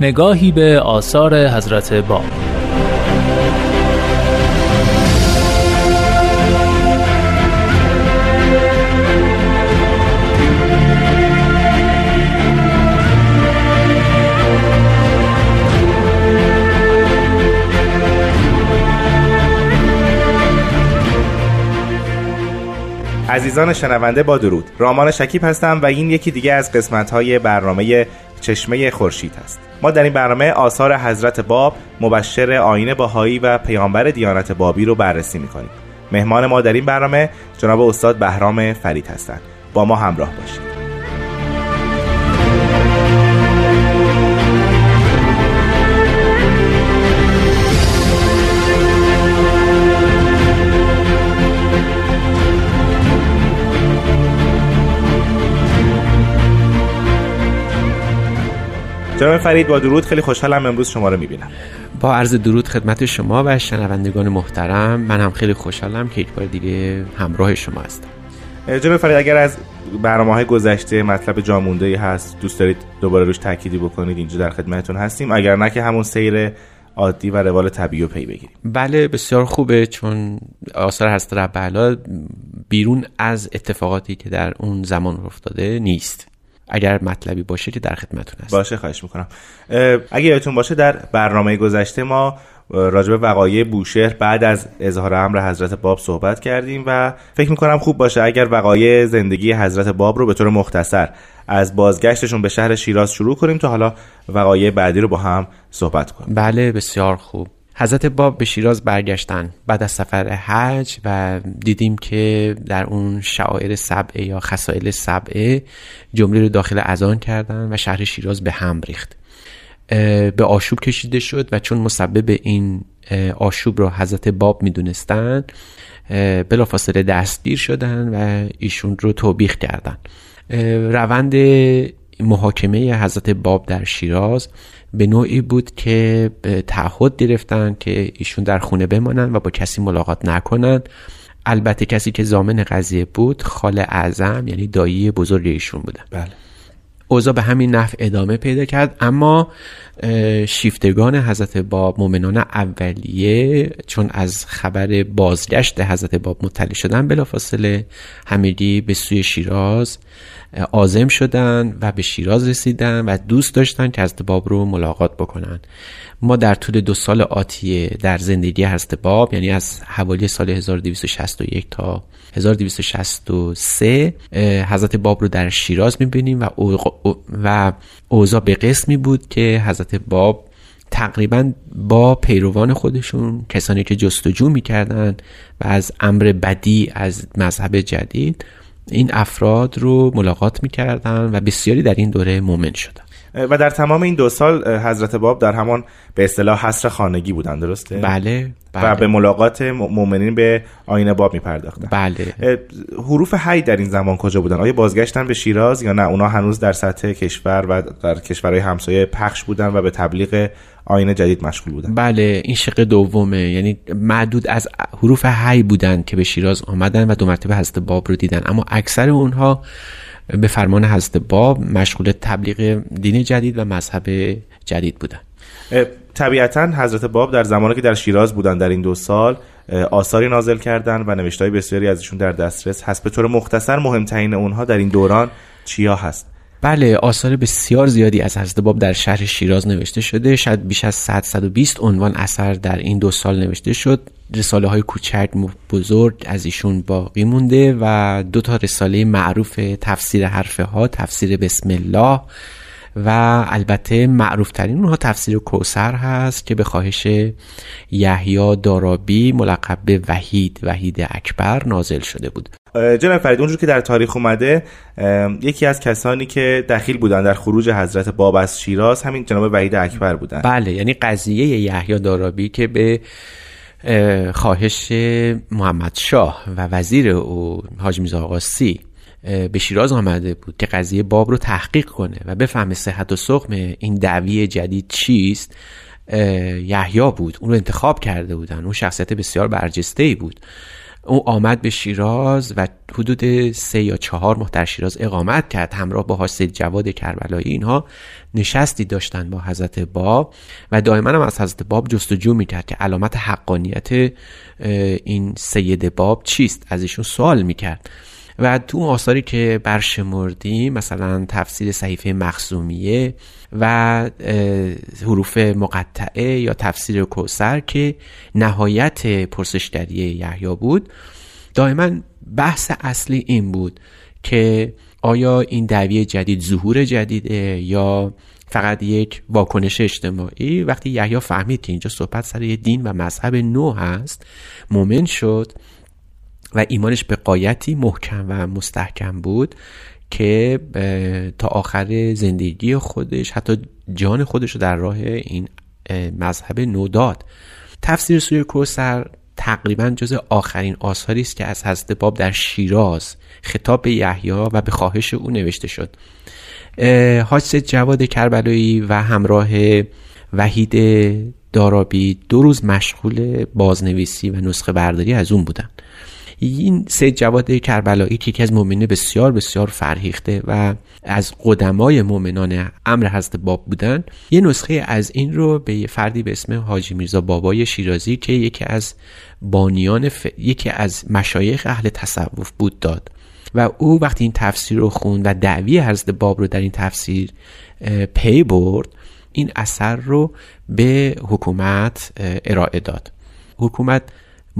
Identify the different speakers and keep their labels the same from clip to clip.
Speaker 1: نگاهی به آثار حضرت باب.
Speaker 2: عزیزان شنونده با درود. رامان شکیب هستم و این یکی دیگه از قسمت های برنامه چشمه خورشید هست. ما در این برنامه آثار حضرت باب مبشر آین باهایی و پیامبر دیانت بابی رو بررسی می‌کنیم. مهمان ما در این برنامه جناب استاد بهرام فرید هستند. با ما همراه باشید. جناب فرید با درود خیلی خوشحالم امروز شما رو می‌بینم.
Speaker 3: با عرض درود خدمت شما و شنوندگان محترم من هم خیلی خوشحالم که یک بار دیگه همراه شما هستم.
Speaker 2: جناب فرید اگر از برنامه های گذشته مطلب جامونده ای هست دوست دارید دوباره روش تأکیدی بکنید اینجا در خدمتتون هستیم. اگر نه که همون سیر عادی و روال طبیعی رو پی بگیریم.
Speaker 3: بله بسیار خوبه چون آثار حضرت رب بیرون از اتفاقاتی که در اون زمان افتاده نیست. اگر مطلبی باشه که در خدمتتون هست
Speaker 2: باشه خواهش می‌کنم. اگه یادتون باشه در برنامه گذشته ما راجب وقایع بوشهر بعد از اظهار امر حضرت باب صحبت کردیم و فکر می‌کنم خوب باشه اگر وقایع زندگی حضرت باب رو به طور مختصر از بازگشتشون به شهر شیراز شروع کنیم تا حالا وقایع بعدی رو با هم صحبت کنیم.
Speaker 3: بله بسیار خوب. حضرت باب به شیراز برگشتن بعد از سفر حج و دیدیم که در اون شعائر سبعه یا خسائل سبعه جمله رو داخل اذان کردن و شهر شیراز به هم ریخت. به آشوب کشیده شد و چون مسبب این آشوب رو حضرت باب می‌دونستن بلافاصله دستگیر شدن و ایشون رو توبیخ کردن. روند محاکمه حضرت باب در شیراز به نوعی بود که تعهد گرفتن که ایشون در خونه بمانند و با کسی ملاقات نکنند البته کسی که زامن قضیه بود خال اعظم یعنی دایی بزرگ ایشون بودن.
Speaker 2: بله.
Speaker 3: اوضاع به همین نحو ادامه پیدا کرد. اما شیفتگان حضرت باب مؤمنان اولیه چون از خبر بازگشت حضرت باب مطلع شدن بلافاصله همگی به سوی شیراز آزم شدن و به شیراز رسیدن و دوست داشتن که حضرت باب رو ملاقات بکنن. ما در طول دو سال آتیه در زندگی حضرت باب یعنی از حوالی سال 1261 تا 1263 حضرت باب رو در شیراز می‌بینیم و, و اوضاع به قسمی بود که حضرت باب تقریبا با پیروان خودشون کسانی که جستجو می‌کردن و از امر بدی از مذهب جدید این افراد رو ملاقات می‌کردن و بسیاری در این دوره مومن شدن.
Speaker 2: و در تمام این دو سال حضرت باب در همان به اصطلاح حصر خانگی بودن درسته؟
Speaker 3: بله, بله.
Speaker 2: و به ملاقات مؤمنین به آین باب میپرداختن
Speaker 3: بله
Speaker 2: حروف حی در این زمان کجا بودن؟ آیا بازگشتن به شیراز یا نه اونا هنوز در سطح کشور و در کشورهای همسایه پخش بودن و به تبلیغ آین جدید مشغول بودن
Speaker 3: بله این شق دومه یعنی معدود از حروف حی بودن که به شیراز آمدن و دو مرتبه حضرت باب رو دیدن اما اکثر اونها به فرمان حضرت باب مشغول تبلیغ دین جدید و مذهب جدید بودن.
Speaker 2: طبیعتا حضرت باب در زمانی که در شیراز بودن در این دو سال آثاری نازل کردن و نوشتهای بسیاری ازشون در دسترس هست. به طور مختصر مهمترین اونها در این دوران چیا هست؟
Speaker 3: بله آثار بسیار زیادی از حضرت باب در شهر شیراز نوشته شده. شاید بیش از 100 120 عنوان اثر در این دو سال نوشته شد. رساله های کوچک بزرگ از ایشون باقی مونده و دو تا رساله معروف تفسیر حرفه ها تفسیر بسم الله و البته معروف ترین اونها تفسیر کوسر هست که به خواهش یحیی دارابی ملقب به وحید وحید اکبر نازل شده بود.
Speaker 2: جناب فرید اونجور که در تاریخ اومده یکی از کسانی که دخیل بودن در خروج حضرت باب از شیراز همین جناب وحید اکبر بودن.
Speaker 3: بله یعنی قضیه یحیی دارابی که به خواهش محمد شاه و وزیر او حاج میرزا آقاسی به شیراز آمده بود که قضیه باب رو تحقیق کنه و بفهمه صحت و سقم این دعوی جدید چیست. یحیی بود اون رو انتخاب کرده بودن اون شخصیت بسیار برجسته ای بود. او آمد به شیراز و حدود سه یا چهار ماه در شیراز اقامت کرد. همراه با سید جواد کربلایی اینها نشستی داشتن با حضرت باب و دائما هم از حضرت باب جستجو می‌کرد که علامت حقانیت این سید باب چیست؟ از ایشون سوال می‌کرد. و تو آثاری که برشمردیم مثلا تفسیر صحیفه مخزومیه و حروف مقطعه یا تفسیر کوسر که نهایت پرسشگری یحیی بود دائما بحث اصلی این بود که آیا این دعوی جدید ظهور جدیده یا فقط یک واکنش اجتماعی؟ وقتی یحیی فهمید که اینجا صحبت سر یه دین و مذهب نو هست مومن شد و ایمانش به قایتی محکم و مستحکم بود که تا آخر زندگی خودش حتی جان خودش رو در راه این مذهب نو داد. تفسیر سوره کوسر تقریبا جز آخرین آثاری است که از حضرت باب در شیراز خطاب به یحیی و به خواهش او نوشته شد. حاج جواد کربلایی و همراه وحید دارابی دو روز مشغول بازنویسی و نسخه برداری از اون بودن این سید جواد کربلایی که یکی از مؤمنین بسیار بسیار فرهیخته و از قدمای مؤمنان امر حضرت باب بودن یه نسخه از این رو به یه فردی به اسم حاجی میرزا بابای شیرازی که یکی از بانیان ف... یکی از مشایخ اهل تصوف بود داد. و او وقتی این تفسیر رو خوند و دعوی حضرت باب رو در این تفسیر پی برد این اثر رو به حکومت ارائه داد. حکومت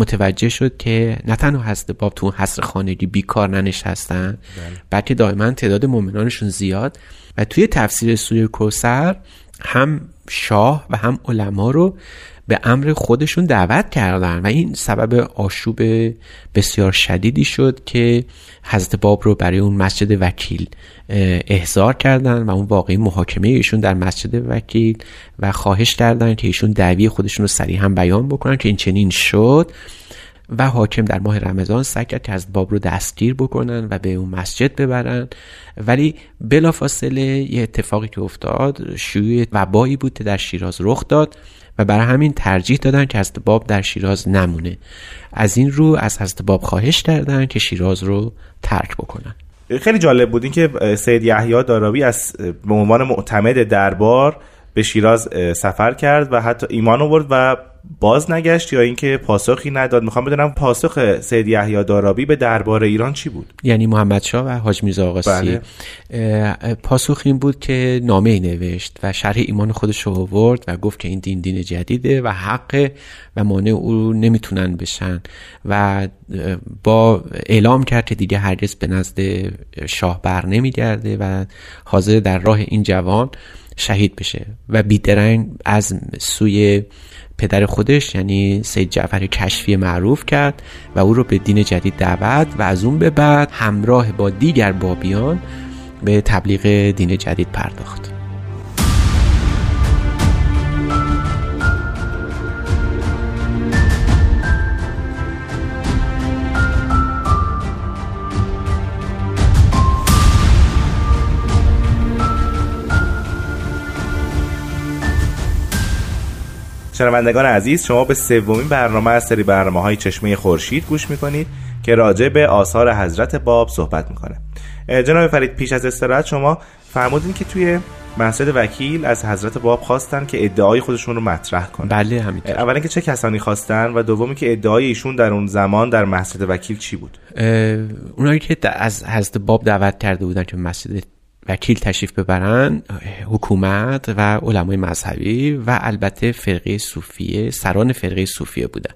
Speaker 3: متوجه شد که نه تنها هست باب تو حصر خانگی بیکار ننشستن بله. بلکه دائما تعداد مؤمنانشون زیاد و توی تفسیر سوره کوسر هم شاه و هم علما رو به امر خودشون دعوت کردن و این سبب آشوب بسیار شدیدی شد که حضرت باب رو برای اون مسجد وکیل احضار کردن و اون واقعی محاکمه ایشون در مسجد وکیل و خواهش کردن که ایشون دعوی خودشون رو سریع هم بیان بکنن که این چنین شد. و حاکم در ماه رمضان سعی کرد که از باب رو دستگیر بکنن و به اون مسجد ببرن. ولی بلافاصله یه اتفاقی که افتاد شیوع وبایی بود که در شیراز رخ داد و برای همین ترجیح دادن که حضرت باب در شیراز نمونه. از این رو از حضرت باب خواهش کردن که شیراز رو ترک بکنن.
Speaker 2: خیلی جالب بود این که سید یحیی داراوی از به عنوان معتمد دربار به شیراز سفر کرد و حتی ایمان آورد و باز نگشت یا اینکه پاسخی نداد؟ می‌خوام بدونم پاسخ سید یحیی دارابی به دربار ایران چی بود؟
Speaker 3: یعنی محمد شاه و حاج میرزا آقاسی. بله. پاسخ این بود که نامه ای نوشت و شرح ایمان خودش رو آورد و گفت که این دین دین جدیده و حق و مانع او نمی‌تونن بشن و با اعلام کرد که دیگه هرگز به نزد شاه بر نمیگرده و حاضر در راه این جوان شهید بشه و بیدرنگ از سوی پدر خودش یعنی سید جعفر کشفی معروف کرد و او رو به دین جدید دعوت و از اون به بعد همراه با دیگر بابیان به تبلیغ دین جدید پرداخت.
Speaker 2: شنوندگان عزیز شما به سومین برنامه از سری برنامه های چشمه خورشید گوش می‌کنید که راجع به آثار حضرت باب صحبت می‌کنه. جناب فرید پیش از استراحت شما فرمودین که توی مسجد وکیل از حضرت باب خواستن که ادعای خودشون رو مطرح کنن.
Speaker 3: بله همینطور.
Speaker 2: اولا که چه کسانی خواستن و دومی که ادعای ایشون در اون زمان در مسجد وکیل چی بود؟
Speaker 3: اونایی که از حضرت باب دعوت کرده بودن که مسجد وکیل تشریف ببرن حکومت و علمای مذهبی و البته فرقه صوفیه سران فرقه صوفیه بودن.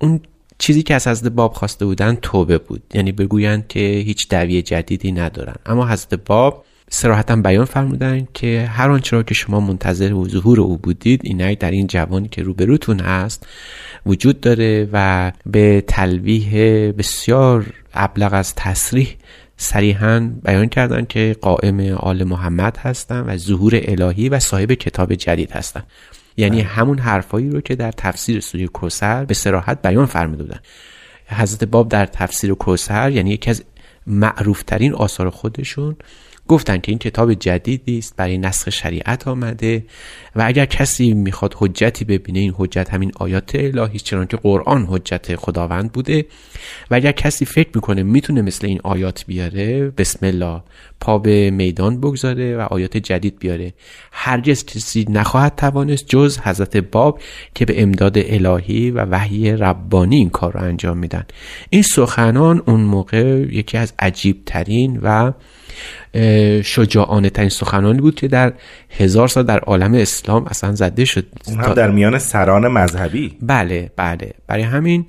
Speaker 3: اون چیزی که از حضرت باب خواسته بودن توبه بود. یعنی بگویند که هیچ دعوی جدیدی ندارن. اما حضرت باب سراحتا بیان فرمودن که هر آنچه را که شما منتظر و ظهور او بودید اینک در این جوانی که روبروتون هست وجود داره و به تلویح بسیار ابلغ از تصریح صریحا بیان کردن که قائم آل محمد هستن و ظهور الهی و صاحب کتاب جدید هستن. یعنی همون حرفایی رو که در تفسیر سوره کوسر به سراحت بیان فرموده بودن حضرت باب در تفسیر کوسر یعنی یکی از معروفترین آثار خودشون. گفتن که این کتاب جدیدی است برای نسخ شریعت آمده و اگر کسی می‌خواد حجتی ببینه این حجت همین آیات الهی چون که قرآن حجت خداوند بوده. و اگر کسی فکر می‌کنه می‌تونه مثل این آیات بیاره بسم الله پا به میدان بگذاره و آیات جدید بیاره. هرگز کسی نخواهد توانست جز حضرت باب که به امداد الهی و وحی ربانی این کار رو انجام میدن. این سخنان اون موقع یکی از عجیب ترین و شجاعانه ترین سخنانی بود که در هزار سال در عالم اسلام اصلا زده شد.
Speaker 2: اون هم در میان سران مذهبی.
Speaker 3: بله بله. برای همین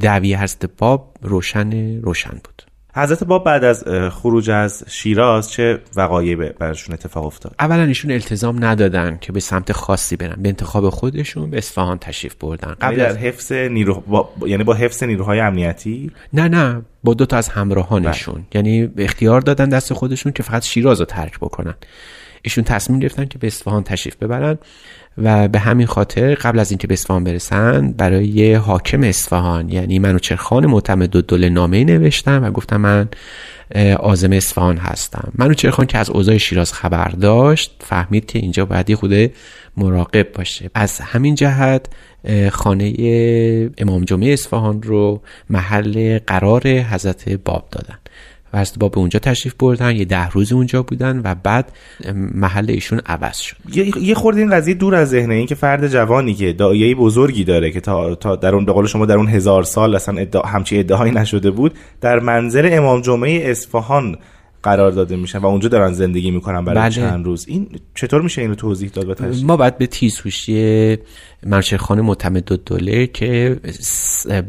Speaker 3: دعوی حضرت باب روشن روشن بود.
Speaker 2: حضرت باب بعد از خروج از شیراز چه وقایعی برشون اتفاق افتاد؟
Speaker 3: اولا ایشون التزام ندادن که به سمت خاصی برن. به انتخاب خودشون به اصفهان تشریف بردن.
Speaker 2: یعنی قبل از حفظ نیرو با... یعنی با حفظ نیروهای امنیتی؟
Speaker 3: نه نه با دو تا از همراهانشون. بله. یعنی اختیار دادن دست خودشون که فقط شیراز رو ترک بکنن. ایشون تصمیم گرفتن که به اصفهان تشریف ببرن و به همین خاطر قبل از اینکه به اصفهان برسن برای حاکم اصفهان یعنی منوچرخان معتمد و دل نامه نوشتم و گفتم من آزم اصفهان هستم. منوچرخان که از اوضاع شیراز خبر داشت فهمید که اینجا باید خود مراقب باشه. از همین جهت خانه امام جمعه اصفهان رو محل قرار حضرت باب دادن. و از با به اونجا تشریف بردن یه ده روز اونجا بودن و بعد محل ایشون عوض شد
Speaker 2: یه خورده این قضیه دور از ذهنه این که فرد جوانی که دایه بزرگی داره که تا, تا در اون به قول شما در اون هزار سال اصلا ادعا همچی ادعایی نشده بود در منزل امام جمعه اصفهان قرار داده میشن و اونجا دارن زندگی می‌کنن برای بله. چند روز این چطور میشه اینو توضیح داد و
Speaker 3: ما باید به تیزهوشی خانه معتمد دوله که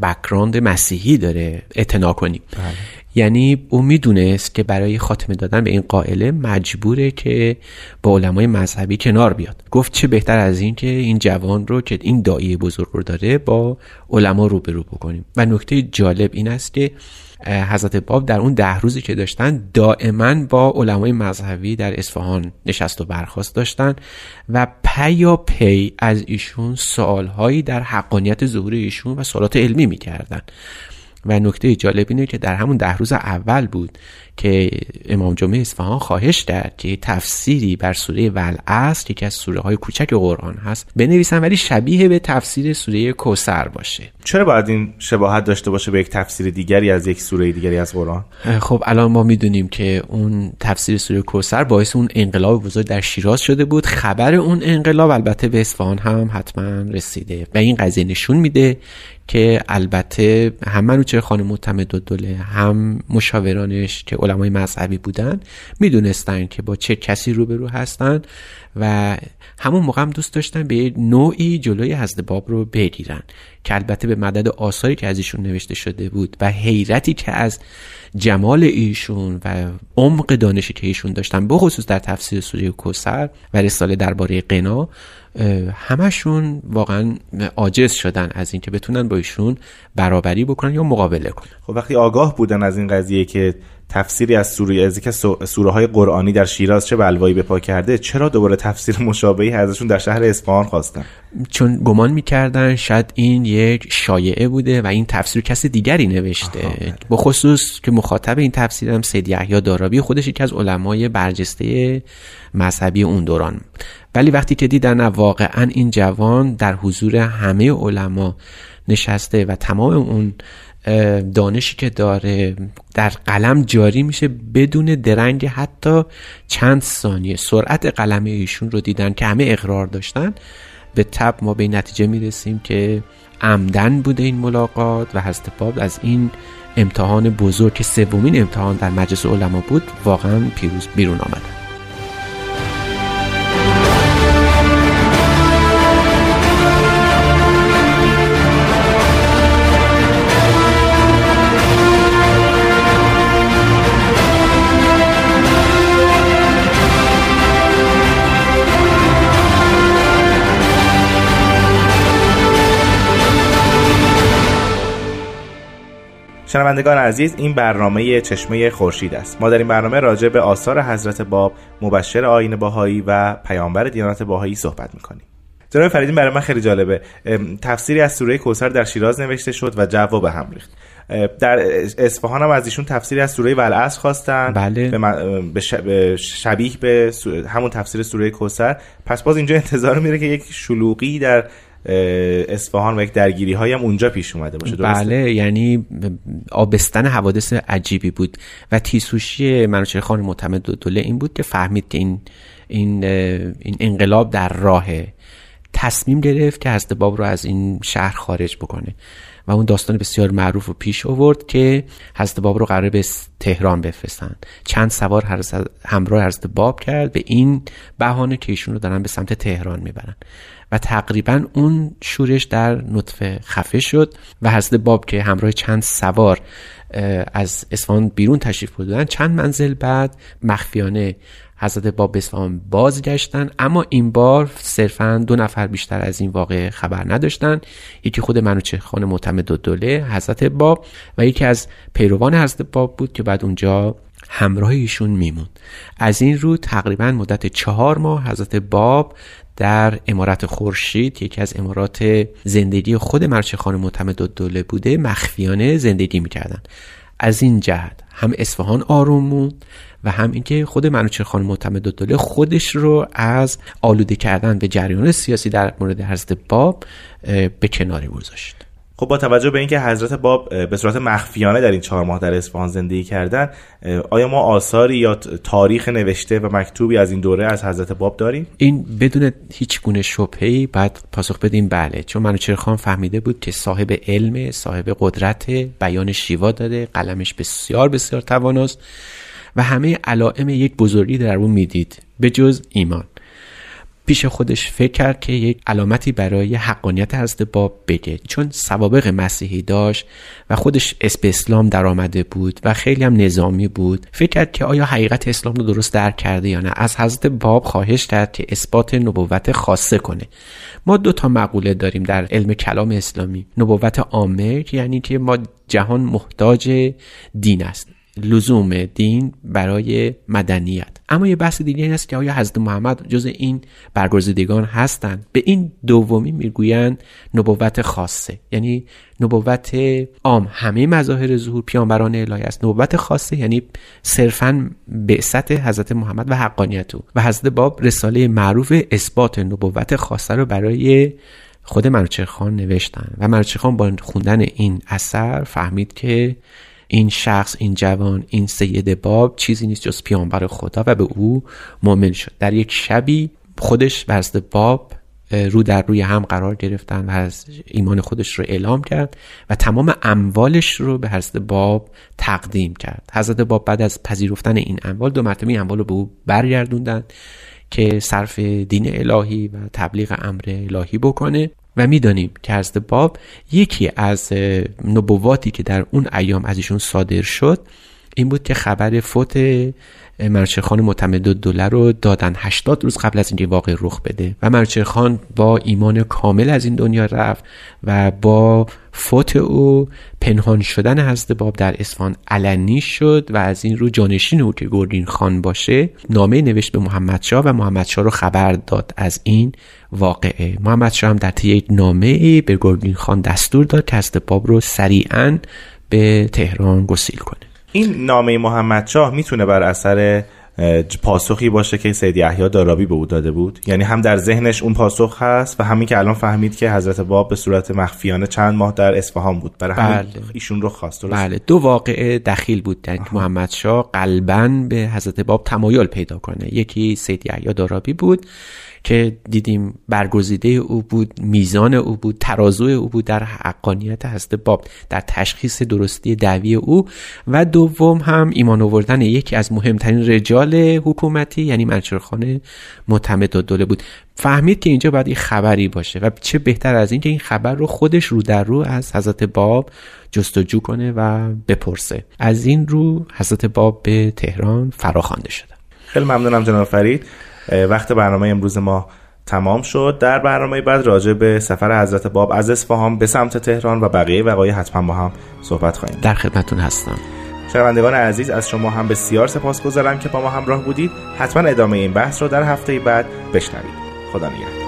Speaker 3: بکراند مسیحی داره اعتنا کنیم بله. یعنی او می‌دونست که برای خاتمه دادن به این قائله مجبوره که با علمای مذهبی کنار بیاد. گفت چه بهتر از این که این جوان رو که این دایی بزرگ رو داره با علما روبرو بکنیم. و نکته جالب این است که حضرت باب در اون ده روزی که داشتن دائما با علمای مذهبی در اصفهان نشست و برخواست داشتن و پیا پی از ایشون سوالهایی در حقانیت ظهور ایشون و سوالات علمی می‌کردن. و نکته جالب اینه که در همون ده روز اول بود که امام جمعه اصفهان خواهش کرد که تفسیری بر سوره ولعصر یکی از سوره های کوچک قرآن هست بنویسن ولی شبیه به تفسیر سوره کوسر باشه.
Speaker 2: چرا باید این شباهت داشته باشه به یک تفسیر دیگری از یک سوره دیگری از قرآن؟
Speaker 3: خب الان ما می‌دونیم که اون تفسیر سوره کوسر باعث اون انقلاب بزرگ در شیراز شده بود. خبر اون انقلاب البته به اصفهان هم حتما رسیده و این قضیه نشون میده که البته هم منوچهر خانه معتمد دوله هم مشاورانش که علمای مذهبی بودن می‌دونستن که با چه کسی روبرو هستن و همون موقع هم دوست داشتن به نوعی جلوی حضرت باب رو بگیرن که البته به مدد آثاری که از ایشون نوشته شده بود و حیرتی که از جمال ایشون و عمق دانشی که ایشون داشتن بخصوص در تفسیر سوره کوسر و رساله درباره قنا همشون واقعا عاجز شدن از اینکه بتونن با ایشون برابری بکنن یا مقابله کنن.
Speaker 2: خب وقتی آگاه بودن از این قضیه که تفسیری از سوره از که سوره های قرآنی در شیراز چه بلوایی به پا کرده چرا دوباره تفسیر مشابهی ازشون در شهر اصفهان خواستن؟
Speaker 3: چون گمان می‌کردن شاید این یک شایعه بوده و این تفسیر کسی دیگری نوشته. بله. به خصوص که مخاطب این تفسیر هم سید یحیی دارابی خودش یکی از علمای برجسته مذهبی اون دوران. ولی وقتی که دیدن واقعا این جوان در حضور همه علما نشسته و تمام اون دانشی که داره در قلم جاری میشه بدون درنگ حتی چند ثانیه. سرعت قلم ایشون رو دیدن که همه اقرار داشتن به تب ما به این نتیجه می‌رسیم که عمدن بوده این ملاقات و هست باب از این امتحان بزرگ که سومین امتحان در مجلس علما بود واقعا پیروز بیرون آمدن.
Speaker 2: شنوندگان عزیز این برنامه چشمه خورشید است. ما در این برنامه راجع به آثار حضرت باب مبشر آین باهایی و پیامبر دیانت باهایی صحبت می‌کنیم. جناب فریدین برای من خیلی جالبه. تفسیری از سوره کوثر در شیراز نوشته شد و جواب هم ریخت. در اصفهان هم از ایشون تفسیری از سوره ولعصر خواستن.
Speaker 3: بله.
Speaker 2: به, شبیه به همون تفسیر سوره کوثر. پس باز اینجا انتظار میره که یک شلوغی در اصفهان و یک درگیری های هم اونجا پیش اومده باشه
Speaker 3: درسته؟ بله یعنی آبستن حوادث عجیبی بود و تیسوشی منوچهر خان معتمد دوله این بود که فهمید که این این این انقلاب در راهه تصمیم گرفت که حضرت باب رو از این شهر خارج بکنه و اون داستان بسیار معروف رو پیش آورد که حضرت باب رو قرار به تهران بفرستن چند سوار همراه حضرت باب کرد به این بهانه که ایشون رو دارن به سمت تهران می‌برن و تقریبا اون شورش در نطفه خفه شد و حضرت باب که همراه چند سوار از اصفهان بیرون تشریف بردن چند منزل بعد مخفیانه حضرت باب اصفهان بازگشتن. اما این بار صرفا دو نفر بیشتر از این واقع خبر نداشتن. یکی خود منوچه خان معتمد دوله حضرت باب و یکی از پیروان حضرت باب بود که بعد اونجا همراه ایشون میمون از این رو تقریبا مدت چهار ماه حضرت باب در امارت خورشید یکی از امارات زندگی خود مرچه خان معتمد دوله بوده مخفیانه زندگی می‌کردن از این جهت هم اصفهان آروم موند و هم اینکه خود منوچهر خان معتمد دوله خودش رو از آلوده کردن به جریان سیاسی در مورد حضرت باب به کناری گذاشت.
Speaker 2: خب با توجه به اینکه حضرت باب به صورت مخفیانه در این چهار ماه در اصفهان زندگی کردن آیا ما آثاری یا تاریخ نوشته و مکتوبی از این دوره از حضرت باب داریم؟
Speaker 3: این بدون هیچ گونه شبهه‌ای بعد پاسخ بدیم بله چون منوچهر خان فهمیده بود که صاحب علم صاحب قدرت بیان شیوا داده قلمش بسیار بسیار تواناست و همه علائم یک بزرگی در اون می‌دید به جز ایمان. پیش خودش فکر کرد که یک علامتی برای حقانیت حضرت باب بگه. چون سوابق مسیحی داشت و خودش اسم اسلام در آمده بود و خیلی هم نظامی بود فکر کرد که آیا حقیقت اسلام رو درست درک کرده یا نه. از حضرت باب خواهش کرد که اثبات نبوت خاصه کنه. ما دو تا مقوله داریم در علم کلام اسلامی. نبوت عامه یعنی که ما جهان محتاج دین است. لزوم دین برای مدنیت. اما یه بحث دیگه این است که آیا حضرت محمد جز این برگزیدگان هستند به این دومی می‌گویند نبوت خاصه. یعنی نبوت عام. همه مظاهر ظهور پیامبران الهی است. نبوت خاصه یعنی صرفا بعثت حضرت محمد و حقانیت او و حضرت باب رساله معروف اثبات نبوت خاصه رو برای خود منوچهر خان نوشتن. و منوچهر خان با خوندن این اثر فهمید که این شخص این جوان این سید باب چیزی نیست جز پیامبر خدا و به او مؤمن شد. در یک شبی خودش و حضرت باب رو در روی هم قرار گرفتن و از ایمان خودش رو اعلام کرد و تمام اموالش رو به حضرت باب تقدیم کرد. حضرت باب بعد از پذیرفتن این اموال دو مرتبه این اموال رو به او برگردوندن که صرف دین الهی و تبلیغ امر الهی بکنه. و می‌دانیم که حضرت باب یکی از نبوواتی که در اون ایام از ایشون صادر شد این بود که خبر فوت خان معتمد دوله رو دادن. 80 روز قبل از اینکه واقع رخ بده. و خان با ایمان کامل از این دنیا رفت و با فوت او پنهان شدن حضرت باب در اصفهان علنی شد و از این رو جانشین او که گردین خان باشه نامه نوشت به محمد شاه و محمد شاه رو خبر داد از این واقعه. محمد شاه هم در طی یک نامه به گردین خان دستور داد که حضرت باب رو سریعا به تهران گسیل کنه.
Speaker 2: این نامه محمد شاه می‌تونه بر اثر پاسخی باشه که سید یحیی دارابی به او داده بود. یعنی هم در ذهنش اون پاسخ هست و همین که الان فهمید که حضرت باب به صورت مخفیانه چند ماه در اصفهان بود. برای بله. ایشون رو خواست.
Speaker 3: بله. دو واقعه دخیل بود در محمد شاه. قلبا به حضرت باب تمایل پیدا کنه. یکی سید یحیی دارابی بود که دیدیم برگزیده او بود میزان او بود ترازو او بود در حقانیت هست باب در تشخیص درستی دعوی او. و دوم هم ایمان آوردن یکی از مهمترین رجال حکومتی یعنی منشورخانه معتمد دوله بود. فهمید که اینجا باید این خبری باشه و چه بهتر از این که این خبر رو خودش رو در رو از حضرت باب جستجو کنه و بپرسه. از این رو حضرت باب به تهران فراخوانده شده.
Speaker 2: خیلی ممنونم جناب فرید. وقت برنامه امروز ما تمام شد. در برنامه بعد راجع به سفر حضرت باب از اصفهان به سمت تهران و بقیه وقایع حتما با هم صحبت خواهیم.
Speaker 3: در خدمتون هستم.
Speaker 2: شنوندگان عزیز از شما هم بسیار سپاسگزارم که با ما همراه بودید. حتما ادامه این بحث رو در هفته بعد بشنوید. خدا نگهدار.